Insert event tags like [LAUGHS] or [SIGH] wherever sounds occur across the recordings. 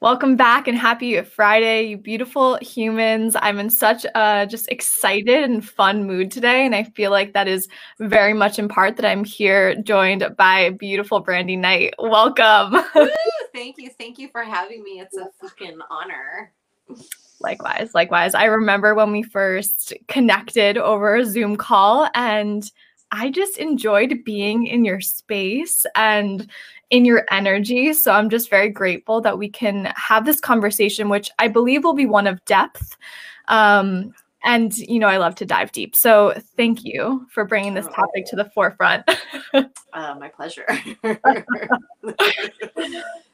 Welcome back and happy Friday, you beautiful humans. I'm in such a just excited and fun mood today. And I feel like that is very much in part that I'm here joined by beautiful Brandy Knight. Welcome. [LAUGHS] Woo, thank you. Thank you for having me. It's a fucking honor. Likewise, likewise. I remember when we first connected over a Zoom call and I just enjoyed being in your space and in your energy. So I'm just very grateful that we can have this conversation, which I believe will be one of depth. Um, and you know, I love to dive deep. So thank you for bringing this topic to the forefront. [LAUGHS] uh, my pleasure. [LAUGHS]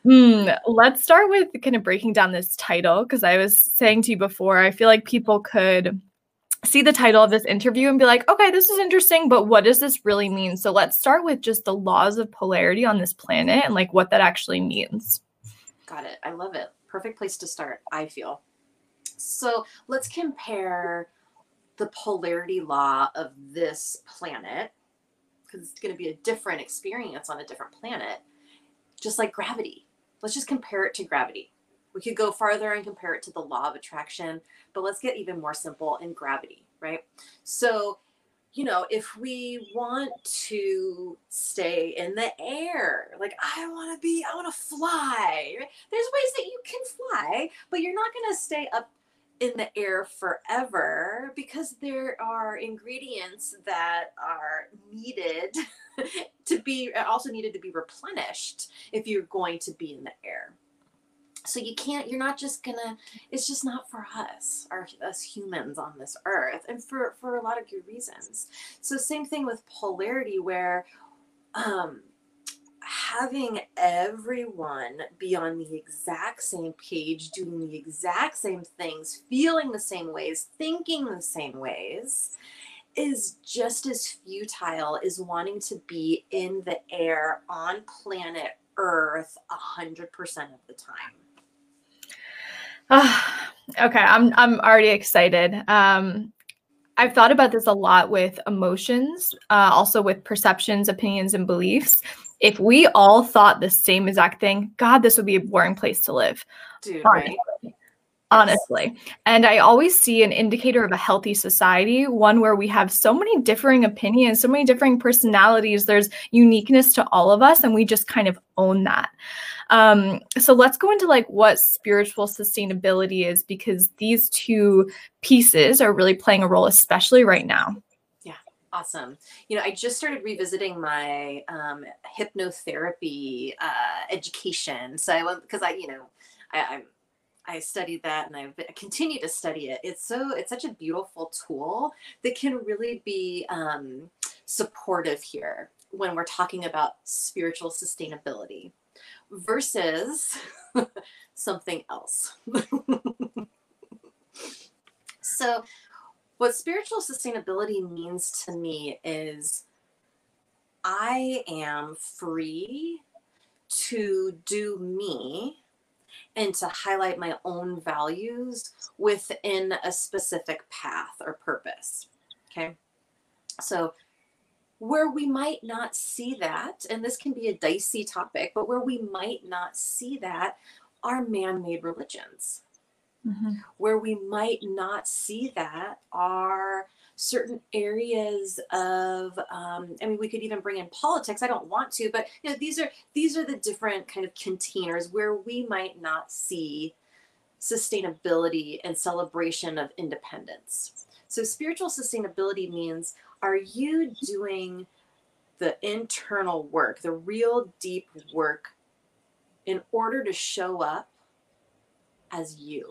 mm, let's start with kind of breaking down this title because I was saying to you before, I feel like people could see the title of this interview and be like, okay, this is interesting, but what does this really mean? So let's start with just the laws of polarity on this planet and like what that actually means. Got it. I love it. Perfect place to start, I feel. So let's compare the polarity law of this planet, because it's going to be a different experience on a different planet, just like gravity. Let's just compare it to gravity. We could go farther and compare it to the law of attraction, but let's get even more simple in gravity, right? So, you know, if we want to stay in the air, like I want to be, I want to fly. There's ways that you can fly, but you're not going to stay up in the air forever because there are ingredients that are needed [LAUGHS] to be also needed to be replenished if you're going to be in the air so you can't you're not just gonna it's just not for us our us humans on this earth and for for a lot of good reasons. So same thing with polarity where um having everyone be on the exact same page doing the exact same things feeling the same ways thinking the same ways is just as futile as wanting to be in the air on planet earth 100% of the time okay, I'm I'm already excited. Um, I've thought about this a lot with emotions, uh, also with perceptions, opinions, and beliefs. If we all thought the same exact thing, God, this would be a boring place to live. Dude, right? Honestly. And I always see an indicator of a healthy society, one where we have so many differing opinions, so many differing personalities. There's uniqueness to all of us, and we just kind of own that. Um, so let's go into like what spiritual sustainability is because these two pieces are really playing a role, especially right now. Yeah, awesome. You know, I just started revisiting my um, hypnotherapy uh, education. So I went because I, you know, I, I'm I studied that and I've continued to study it. It's so it's such a beautiful tool that can really be um, supportive here when we're talking about spiritual sustainability versus [LAUGHS] something else. [LAUGHS] so, what spiritual sustainability means to me is I am free to do me and to highlight my own values within a specific path or purpose. Okay. So, where we might not see that, and this can be a dicey topic, but where we might not see that are man made religions. Mm-hmm. Where we might not see that are certain areas of um, i mean we could even bring in politics i don't want to but you know these are these are the different kind of containers where we might not see sustainability and celebration of independence so spiritual sustainability means are you doing the internal work, the real deep work in order to show up as you?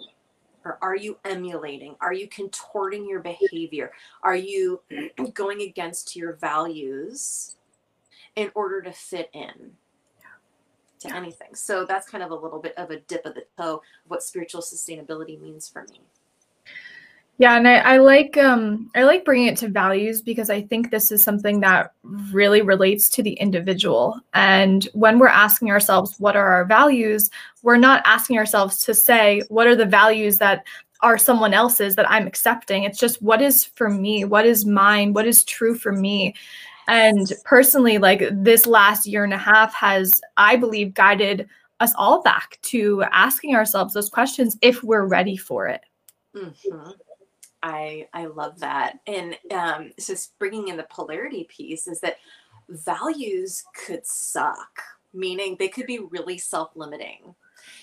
Or are you emulating? Are you contorting your behavior? Are you [CLEARS THROAT] going against your values in order to fit in to anything? So that's kind of a little bit of a dip of the toe of what spiritual sustainability means for me. Yeah, and I, I, like um, I like bringing it to values because I think this is something that really relates to the individual. And when we're asking ourselves what are our values, we're not asking ourselves to say what are the values that are someone else's that I'm accepting. It's just what is for me, what is mine, what is true for me. And personally, like this last year and a half has, I believe, guided us all back to asking ourselves those questions if we're ready for it. Mm-hmm. I I love that, and um, so bringing in the polarity piece is that values could suck, meaning they could be really self-limiting.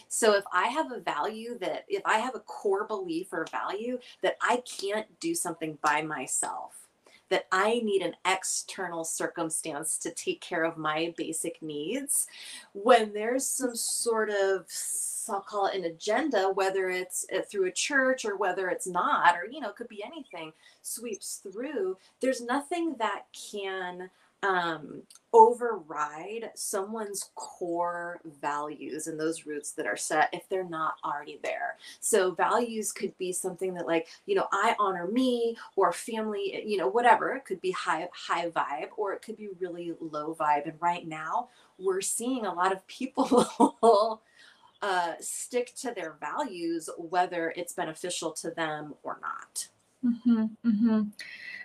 So if I have a value that if I have a core belief or value that I can't do something by myself, that I need an external circumstance to take care of my basic needs, when there's some sort of I'll call it an agenda, whether it's uh, through a church or whether it's not, or you know, it could be anything, sweeps through. There's nothing that can um, override someone's core values and those roots that are set if they're not already there. So values could be something that like, you know, I honor me or family, you know, whatever. It could be high high vibe or it could be really low vibe. And right now we're seeing a lot of people [LAUGHS] uh, stick to their values, whether it's beneficial to them or not. Mm-hmm, mm-hmm.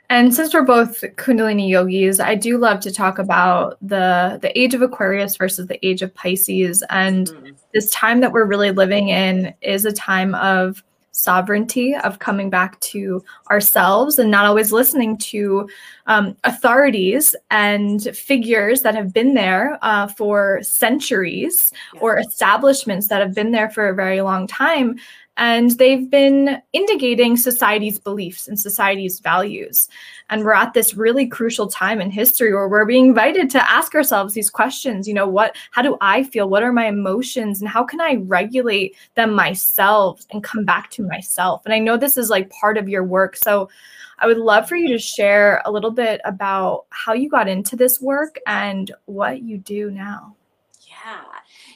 And since we're both Kundalini yogis, I do love to talk about the the age of Aquarius versus the age of Pisces. And mm-hmm. this time that we're really living in is a time of sovereignty, of coming back to ourselves and not always listening to um, authorities and figures that have been there uh, for centuries yeah. or establishments that have been there for a very long time and they've been indicating society's beliefs and society's values. And we're at this really crucial time in history where we're being invited to ask ourselves these questions. You know, what, how do I feel? What are my emotions? And how can I regulate them myself and come back to myself? And I know this is like part of your work. So I would love for you to share a little bit about how you got into this work and what you do now. Yeah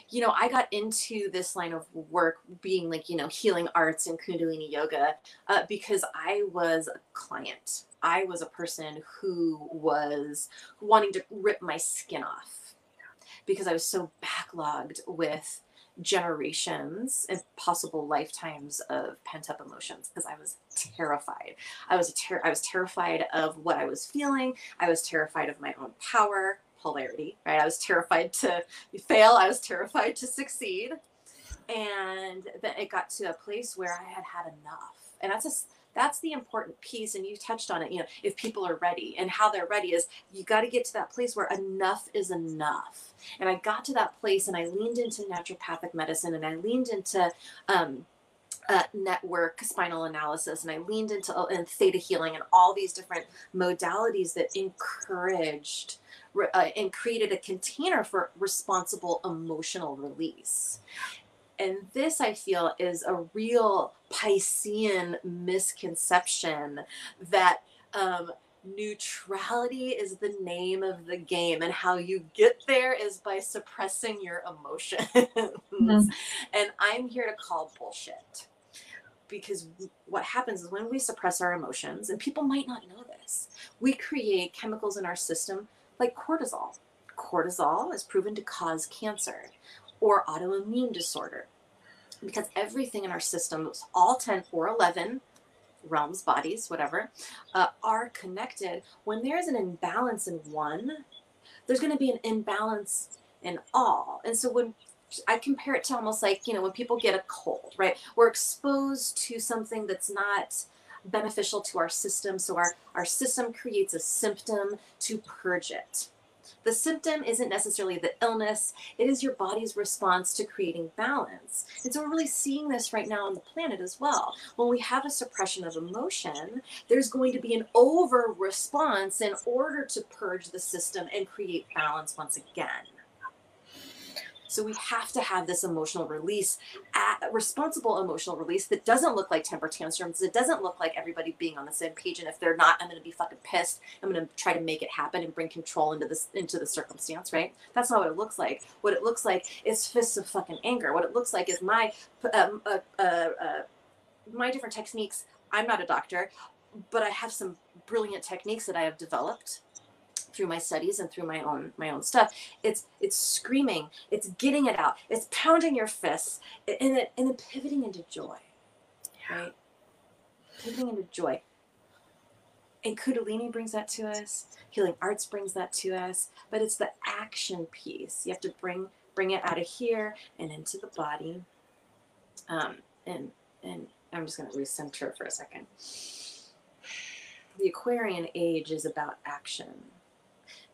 you know, I got into this line of work being like, you know, healing arts and Kundalini yoga uh, because I was a client. I was a person who was wanting to rip my skin off because I was so backlogged with generations and possible lifetimes of pent up emotions because I was terrified. I was ter- I was terrified of what I was feeling. I was terrified of my own power polarity, right? I was terrified to fail, I was terrified to succeed. And then it got to a place where I had had enough. And that's a that's the important piece and you touched on it you know if people are ready and how they're ready is you got to get to that place where enough is enough and i got to that place and i leaned into naturopathic medicine and i leaned into um, uh, network spinal analysis and i leaned into uh, and theta healing and all these different modalities that encouraged uh, and created a container for responsible emotional release. And this, I feel, is a real Piscean misconception that um, neutrality is the name of the game, and how you get there is by suppressing your emotions. Mm-hmm. And I'm here to call bullshit because what happens is when we suppress our emotions, and people might not know this, we create chemicals in our system like cortisol. Cortisol is proven to cause cancer or autoimmune disorder because everything in our system, all 10 or 11 realms, bodies, whatever, uh, are connected. When there's an imbalance in one, there's going to be an imbalance in all. And so when I compare it to almost like, you know, when people get a cold, right? We're exposed to something that's not beneficial to our system. So our, our system creates a symptom to purge it. The symptom isn't necessarily the illness, it is your body's response to creating balance. And so we're really seeing this right now on the planet as well. When we have a suppression of emotion, there's going to be an over response in order to purge the system and create balance once again. So we have to have this emotional release, responsible emotional release that doesn't look like temper tantrums. It doesn't look like everybody being on the same page. And if they're not, I'm going to be fucking pissed. I'm going to try to make it happen and bring control into this into the circumstance. Right? That's not what it looks like. What it looks like is fists of fucking anger. What it looks like is my um, uh, uh, uh, my different techniques. I'm not a doctor, but I have some brilliant techniques that I have developed through my studies and through my own my own stuff it's it's screaming it's getting it out it's pounding your fists and it and then pivoting into joy yeah. right pivoting into joy and kundalini brings that to us healing arts brings that to us but it's the action piece you have to bring bring it out of here and into the body. Um, and and I'm just going to recenter for a second. The Aquarian age is about action.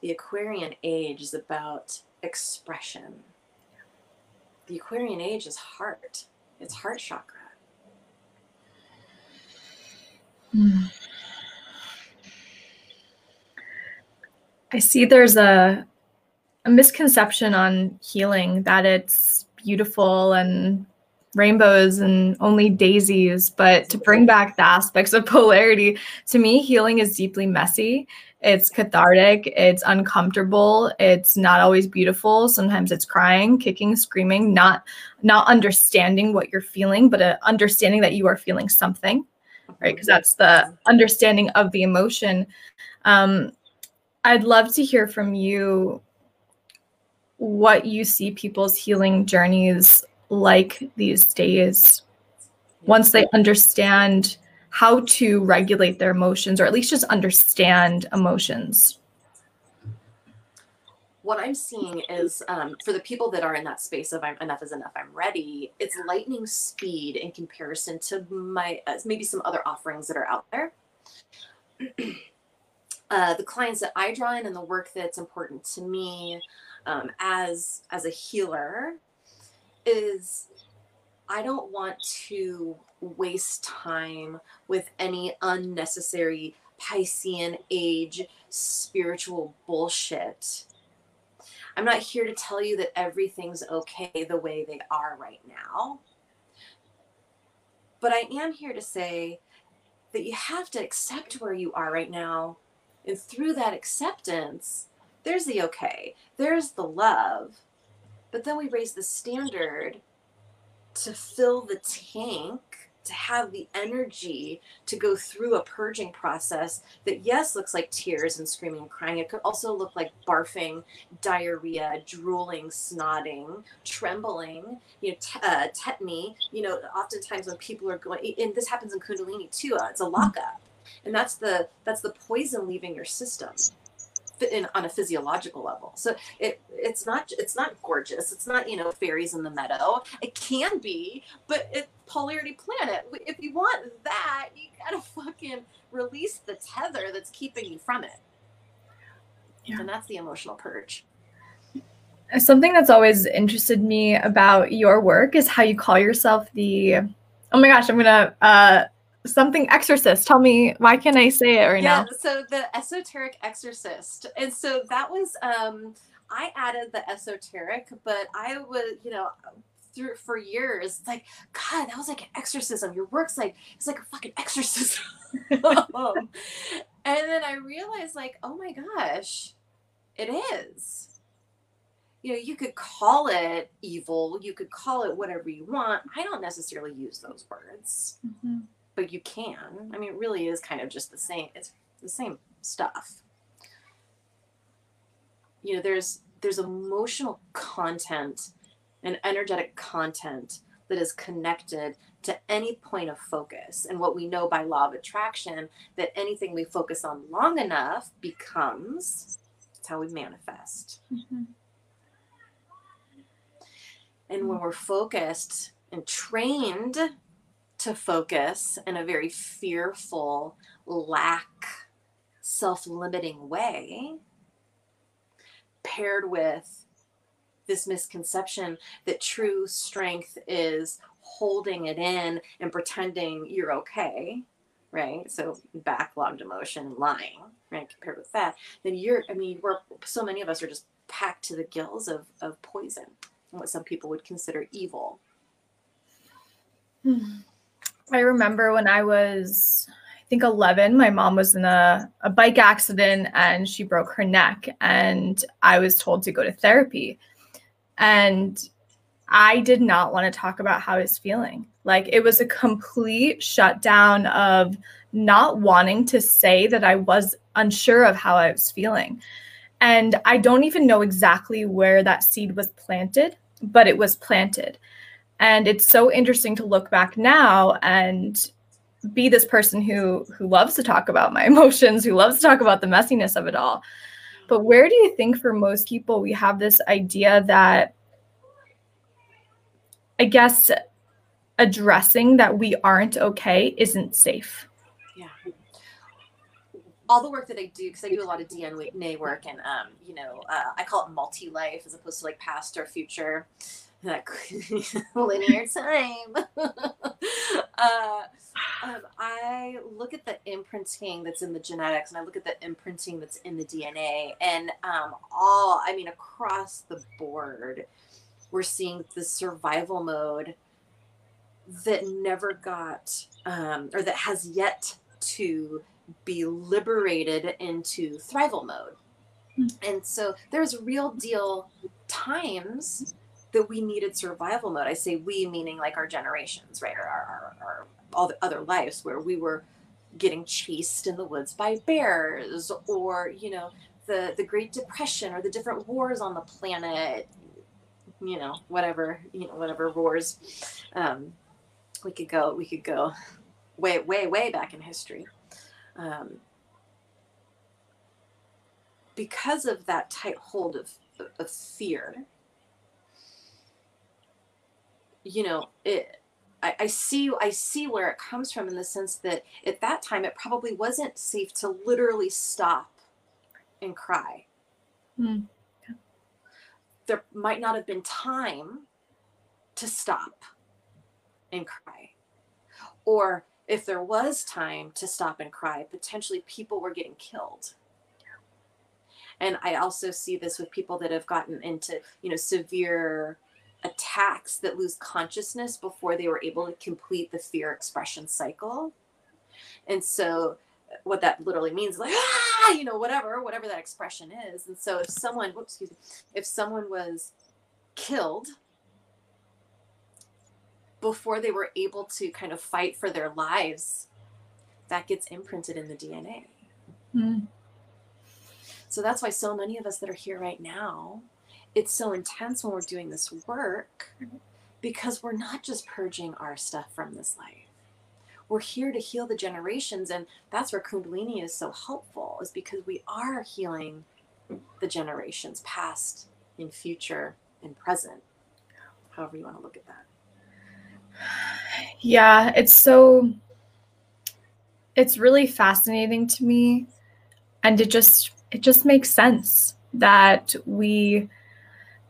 The Aquarian age is about expression. The Aquarian age is heart. It's heart chakra. Hmm. I see there's a a misconception on healing that it's beautiful and rainbows and only daisies, but to bring back the aspects of [LAUGHS] polarity, to me, healing is deeply messy. It's cathartic, it's uncomfortable, it's not always beautiful. Sometimes it's crying, kicking, screaming, not not understanding what you're feeling, but a understanding that you are feeling something, right? Because that's the understanding of the emotion. Um, I'd love to hear from you what you see people's healing journeys like these days once they understand how to regulate their emotions or at least just understand emotions. What i'm seeing is um, for the people that are in that space of i'm enough is enough i'm ready it's lightning speed in comparison to my uh, maybe some other offerings that are out there. [CLEARS THROAT] Uh, the clients that i draw in and the work that's important to me um, as as a healer is I don't want to waste time with any unnecessary Piscean age spiritual bullshit. I'm not here to tell you that everything's okay the way they are right now. But I am here to say that you have to accept where you are right now. And through that acceptance, there's the okay, there's the love. But then we raise the standard to fill the tank, to have the energy to go through a purging process that, yes, looks like tears and screaming and crying. It could also look like barfing, diarrhea, drooling, snotting, trembling, you know, t- uh, tetany. You know, oftentimes when people are going, and this happens in Kundalini too, uh, it's a lockup. And that's the that's the poison leaving your system in, on a physiological level. So it it's not it's not gorgeous. It's not you know fairies in the meadow. It can be, but it polarity planet. If you want that, you gotta [LAUGHS] fucking release the tether that's keeping you from it. Yeah. And that's the emotional purge. Something that's always interested me about your work is how you call yourself the. Oh my gosh, I'm gonna uh, something exorcist. Tell me why can't I say it right yeah, now? Yeah, so the esoteric exorcist. And so that was um I added the esoteric, but I was, you know, through for years, like, God, that was like an exorcism. Your work's like it's like a fucking exorcism. [LAUGHS] and then I realized, like, oh my gosh, it is. You know, you could call it evil, you could call it whatever you want. I don't necessarily use those words. Mm-hmm but you can. I mean, it really is kind of just the same. It's the same stuff. You know, there's there's emotional content and energetic content that is connected to any point of focus. And what we know by law of attraction that anything we focus on long enough becomes it's how we manifest. Mm-hmm. And when we're focused and trained to focus in a very fearful, lack, self limiting way, paired with this misconception that true strength is holding it in and pretending you're okay, right? So backlogged emotion, lying, right? Compared with that, then you're, I mean, we're so many of us are just packed to the gills of, of poison, what some people would consider evil. Hmm. I remember when I was, I think 11, my mom was in a, a bike accident and she broke her neck. And I was told to go to therapy. And I did not want to talk about how I was feeling. Like it was a complete shutdown of not wanting to say that I was unsure of how I was feeling. And I don't even know exactly where that seed was planted, but it was planted. And it's so interesting to look back now and be this person who who loves to talk about my [LAUGHS] emotions, who loves to talk about the messiness of it all. But where do you think for most people we have this idea that I guess addressing that we aren't okay isn't safe. Yeah. All the work that I do, because I do a lot of DNA work, and um, you know, uh, I call it multi-life as opposed to like past or future, that linear [LAUGHS] time. [LAUGHS] uh, um, I look at the imprinting that's in the genetics, and I look at the imprinting that's in the DNA, and um, all, I mean, across the board, we're seeing the survival mode that never got um, or that has yet to be liberated into thrival mode. Hmm. And so there's real deal times that we needed survival mode. I say we meaning like our generations, right? Or our, our, our all the other lives where we were getting chased in the woods by bears or, you know, the, the Great Depression or the different wars on the planet, you know, whatever, you know, whatever wars. Um, we could go we could go way way way back in history um, because of that tight hold of, of fear you know it I, I see I see where it comes from in the sense that at that time it probably wasn't safe to literally stop and cry. Mm. There might not have been time to stop and cry. Or if there was time to stop and cry, potentially people were getting killed. And I also see this with people that have gotten into, you know, severe attacks that lose consciousness before they were able to complete the fear expression cycle. And so what that literally means like ah you know whatever whatever that expression is and so if someone whoops excuse me if someone was killed before they were able to kind of fight for their lives, that gets imprinted in the DNA. Mm. So that's why so many of us that are here right now, it's so intense when we're doing this work mm-hmm. because we're not just purging our stuff from this life. We're here to heal the generations, and that's where Kundalini is so helpful, is because we are healing the generations past, in future, and present, however you want to look at that. Yeah, it's so it's really fascinating to me and it just it just makes sense that we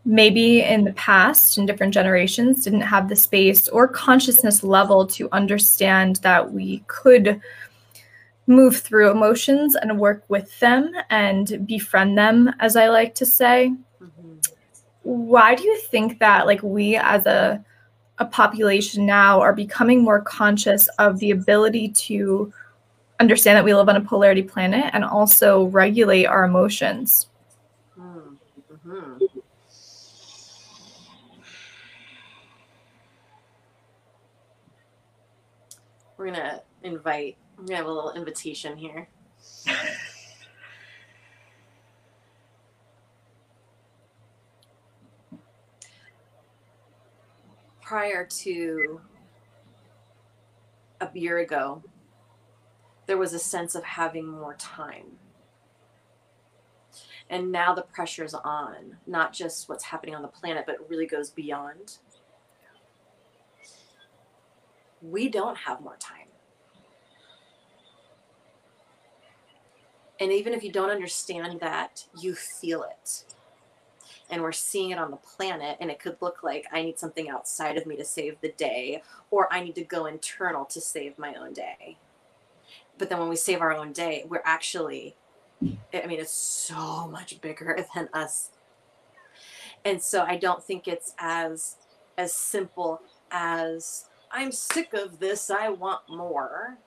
maybe in the past in different generations didn't have the space or consciousness level to understand that we could move through emotions and work with them and befriend them as i like to say mm-hmm. why do you think that like we as a a population now are becoming more conscious of the ability to understand that we live on a polarity planet and also regulate our emotions. Mm-hmm. We're to invite, to have a little invitation here. prior to a year ago, there was a sense of having more time. And now the pressure's on, not just what's happening on the planet, but it really goes beyond. We don't have more time. And even if you don't understand that, you feel it. And we're seeing it on the planet and it could look like i need something outside of me to save the day or i need to go internal to save my own day. But then when we save our own day we're actually i mean it's so much bigger [LAUGHS] than us. And so i don't think it's as as simple as i'm sick of this i want more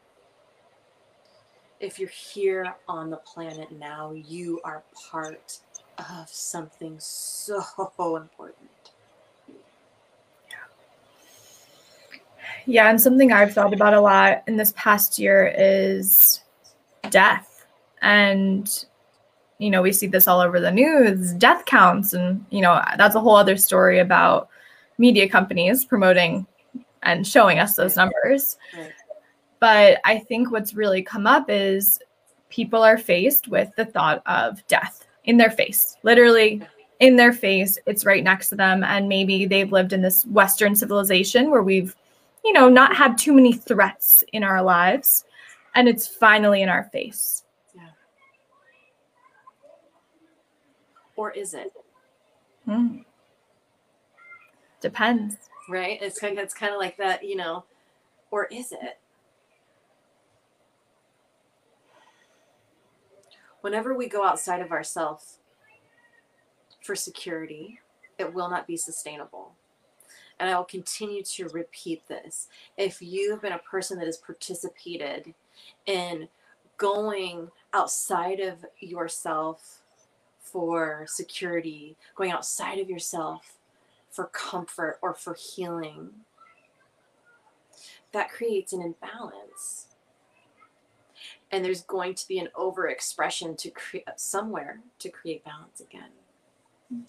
if you're here on the planet now you are part of something so important. Yeah, Yeah, and something I've thought about a lot in this past year is death. And, you know, we see this all over the news death counts. And, you know, that's a whole other story about media companies promoting and showing us those numbers. But I think what's really come up is people are faced with the thought of death in their face, literally in their face, it's right next to them. And maybe they've lived in this Western civilization where we've, you know, not had too many threats in our lives. And it's finally in our face. Yeah. Or is it? Hmm. Depends. Right? It's kind of, it's kind of like that, you know, or is it? Whenever we go outside of ourselves for security, it will not be sustainable. And I will continue to repeat this. If you have been a person that has participated in going outside of yourself for security, going outside of yourself for comfort or for healing, that creates an imbalance. And there's going to be an overexpression to create somewhere to create balance again.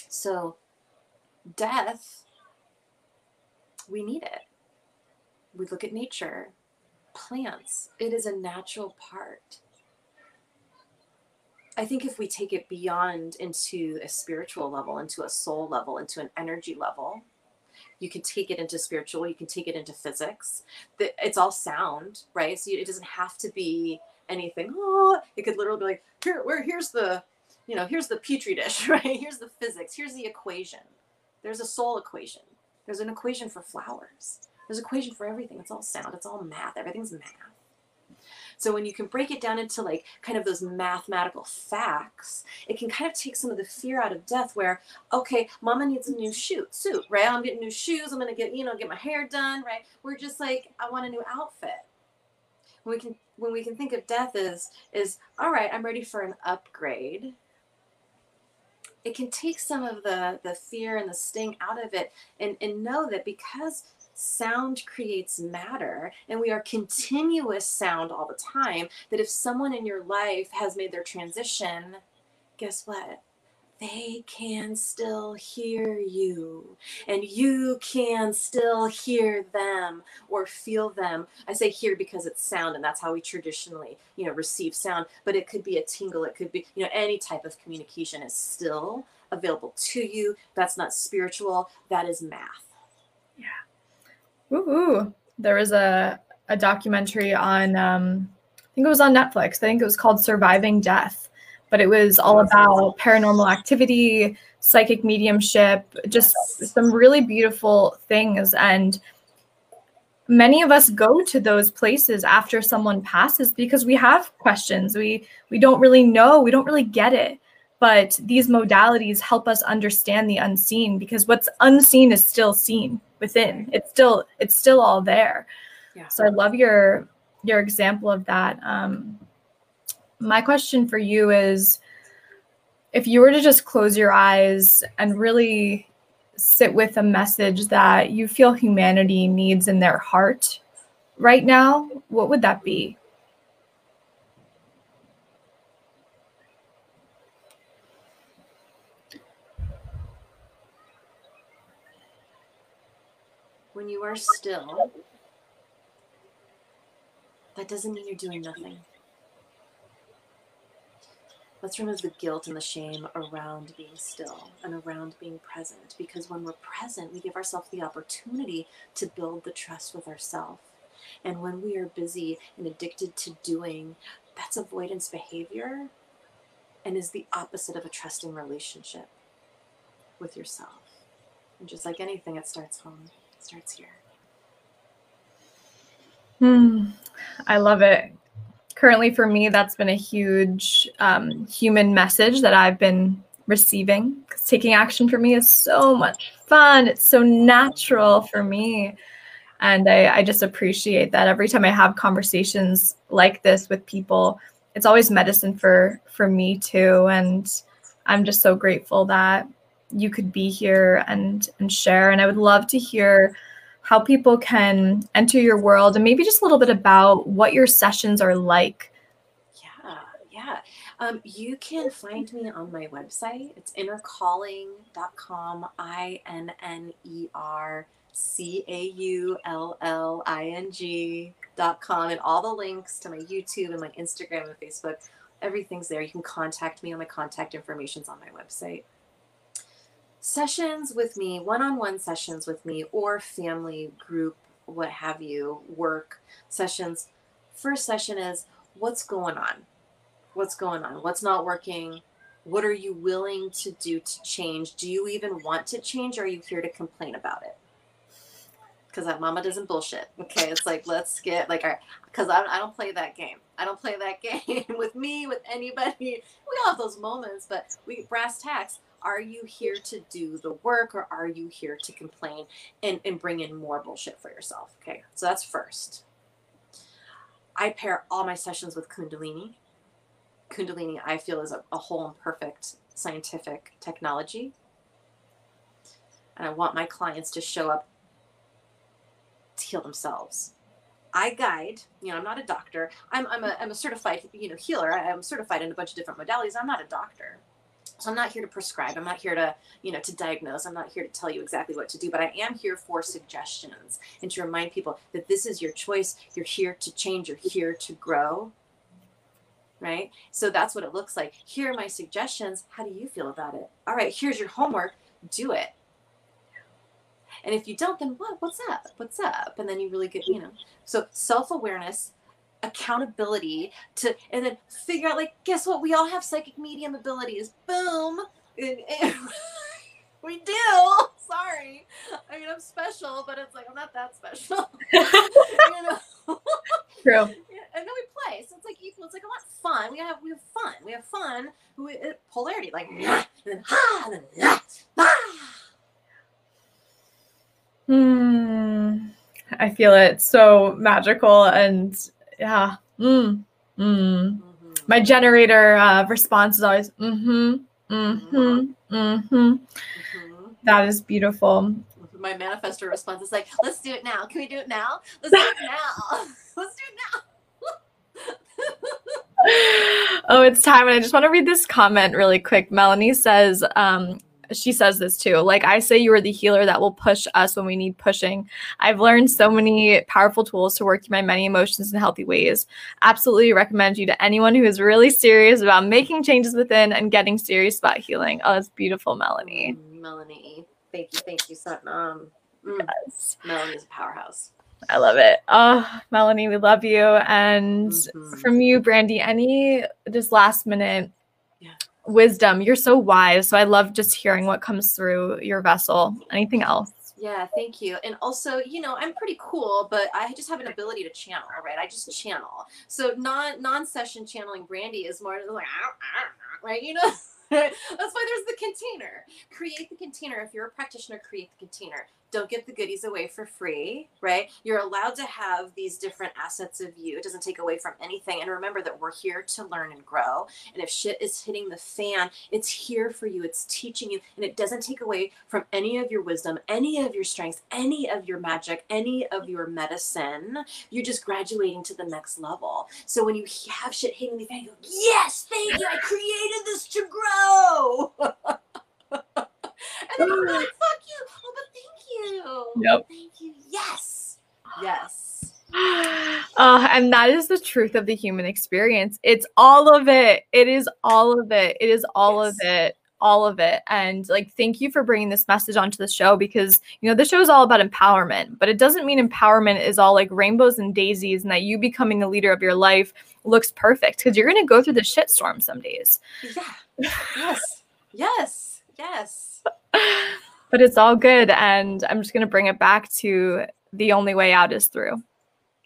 So, death, we need it. We look at nature, plants, it is a natural part. I think if we take it beyond into a spiritual level, into a soul level, into an energy level, you can take it into spiritual, you can take it into physics. It's all sound, right? So it doesn't have to be anything. Oh, it could literally be like, here, where here's the you know, here's the petri dish, [LAUGHS] right? Here's the physics, here's the equation. There's a soul equation. There's an equation for flowers. There's an equation for everything. It's all sound, it's all math. Everything's math. So when you can break it down into like kind of those mathematical facts, it can kind of take some of the fear out of death where, okay, mama needs a new shoot, suit, right? I'm getting new shoes, I'm gonna get, you know, get my hair done, right? We're just like, I want a new outfit. When we can when we can think of death as is all right, I'm ready for an upgrade it can take some of the the fear and the sting out of it and and know that because sound creates matter and we are continuous sound all the time that if someone in your life has made their transition guess what? They can still hear you and you can still hear them or feel them. I say hear because it's sound and that's how we traditionally you know receive sound but it could be a tingle it could be you know any type of communication is still available to you. That's not spiritual that is math Ooh, there was a a documentary on um i think it was on netflix i think it was called surviving death but it was all about paranormal activity, psychic mediumship, just some really beautiful things. And many of us go to those places after someone passes because we have questions. We we don't really know, we don't really get it. But these modalities help us understand the unseen because what's unseen is still seen within. It's still it's still all there. Yeah. So I love your your example of that. Um, my question for you is if you were to just close your eyes and really sit with a message that you feel humanity needs in their heart right now, what would that be? When you are still, that doesn't mean you're doing nothing. Let's remove the guilt and the shame around being still and around being present. Because when we're present, we give ourselves the opportunity to build the trust with ourselves. And when we are busy and addicted to doing, that's avoidance behavior and is the opposite of a trusting relationship with yourself. And just like anything, it starts home, starts here. Hmm, I love it. Currently for me that's been a huge um, human message that i've been receiving. Because taking action for me is so much fun. It's so natural for me. And I, I just appreciate that every time i have conversations like this with people it's always medicine for for me too. And i'm just so grateful that you could be here and and share and i would love to hear how people can enter your world and maybe just a little bit about what your sessions are like. Yeah, yeah. Um, you can find me on my website. It's innercaulling.com, I N N E R C A U L L I N G.com, and all the links to my YouTube and my Instagram and Facebook. Everything's there. You can contact me on my contact information's on my website. Sessions with me, one on one sessions with me, or family, group, what have you, work sessions. First session is what's going on? What's going on? What's not working? What are you willing to do to change? Do you even want to change? Or are you here to complain about it? Because that mama doesn't bullshit. Okay. It's like, let's get like our, because I, I don't play that game. I don't play that [LAUGHS] game with me, with anybody. We all have those moments, but we brass tacks are you here to do the work or are you here to complain and, and bring in more bullshit for yourself? Okay, so that's first. I pair all my sessions with Kundalini. Kundalini, I feel, is a, a whole and perfect scientific technology. And I want my clients to show up to heal themselves. I guide, you know, I'm not a doctor. I'm, I'm, a, I'm a certified, you know, healer. I'm certified in a bunch of different modalities. I'm not a doctor. So I'm not here to prescribe. I'm not here to, you know, to diagnose. I'm not here to tell you exactly what to do, but I am here for suggestions and to remind people that this is your choice. You're here to change. You're here to grow. Right? So that's what it looks like. Here are my suggestions. How do you feel about it? All right, here's your homework. Do it. And if you don't, then what? What's up? What's up? And then you really get, you know. So self awareness accountability to and then figure out like guess what? We all have psychic medium abilities. Boom. And, and [LAUGHS] we do. Sorry. I mean i'm special but it's like i'm not that special. [LAUGHS] You know? True. And then we play. So it's like equal it's like i want fun. We have we have fun. We have fun we, uh, polarity. Like [LAUGHS] and then ha and then ah. Hmm. I feel it. So magical and yeah. Mm, mm. Mm-hmm. My generator uh, response is always mm-hmm, mm-hmm, mm-hmm. mm-hmm. That is beautiful. My manifestor response is like, let's do it now. Can we do it now? [LAUGHS] Let's do it now. [LAUGHS] let's do it now. [LAUGHS] oh, it's time. And I just want to read this comment really quick. Melanie says, um, she says this too. Like I say, you are the healer that will push us when we need pushing. I've learned so many powerful tools to work through my many emotions in healthy ways. Absolutely recommend you to anyone who is really serious about making changes within and getting serious about healing. Oh, that's beautiful, Melanie. Mm, Melanie, thank you, thank you, Satnam. Mm. Yes. Melanie's a powerhouse. I love it. Oh, Melanie, we love you. And mm-hmm. from you, Brandy, any just last minute wisdom. You're so wise. So I love just hearing what comes through your vessel. Anything else? Yeah, thank you. And also, you know, I'm pretty cool, but I just have an ability to channel, right? I just channel. So non non-session channeling Brandy is more like right, you know. [LAUGHS] That's why there's the container. Create the container. If you're a practitioner, create the container don't get the goodies away for free, right? You're allowed to have these different assets of you. It doesn't take away from anything. And remember that we're here to learn and grow. And if shit is hitting the fan, it's here for you. It's teaching you. And it doesn't take away from any of your wisdom, any of your strengths, any of your magic, any of your medicine. You're just graduating to the next level. So when you have shit hitting the fan, you go, yes, thank you. I created this to grow. [LAUGHS] and then I'm like, fuck you. Oh, but thank you. Yep. Thank you. Yes. Yes. [GASPS] Uh, and that is the truth of the human experience. It's all of it. It is all of it. It is all yes. of it. All of it. And like, thank you for bringing this message onto the show because, you know, the show is all about empowerment, but it doesn't mean empowerment is all like rainbows and daisies and that you becoming the leader of your life looks perfect because you're going to go through the shitstorm some days. Yeah. Yes. yes. Yes [LAUGHS] but it's all good. And I'm just going to bring it back to the only way out is through.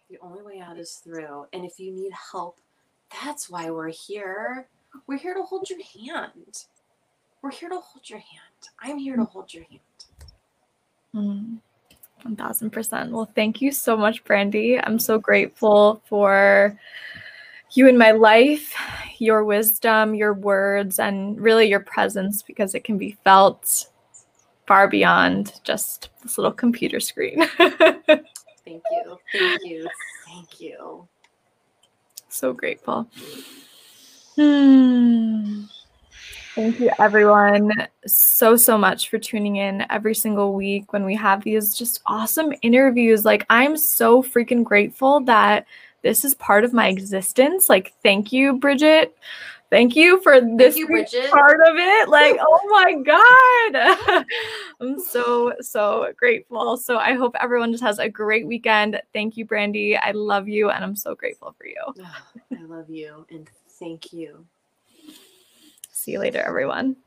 The only way out is through. And if you need help, that's why we're here. We're here to hold your hand. We're here to hold your hand. I'm here to hold your hand. Mm, 1000%. Well, thank you so much, Brandy. I'm so grateful for you in my life, your wisdom, your words, and really your presence because it can be felt far beyond just this little computer screen. [LAUGHS] thank you. Thank you. Thank you. So grateful. Hmm. Thank you, everyone, so, so much for tuning in every single week when we have these just awesome interviews. Like, I'm so freaking grateful that this is part of my existence. Like, thank you, Bridget, Thank you for this you, part of it. Like, oh my God. [LAUGHS] I'm so, so grateful. So I hope everyone just has a great weekend. Thank you, Brandy. I love you and I'm so grateful for you. I love you and thank you. See you later, everyone.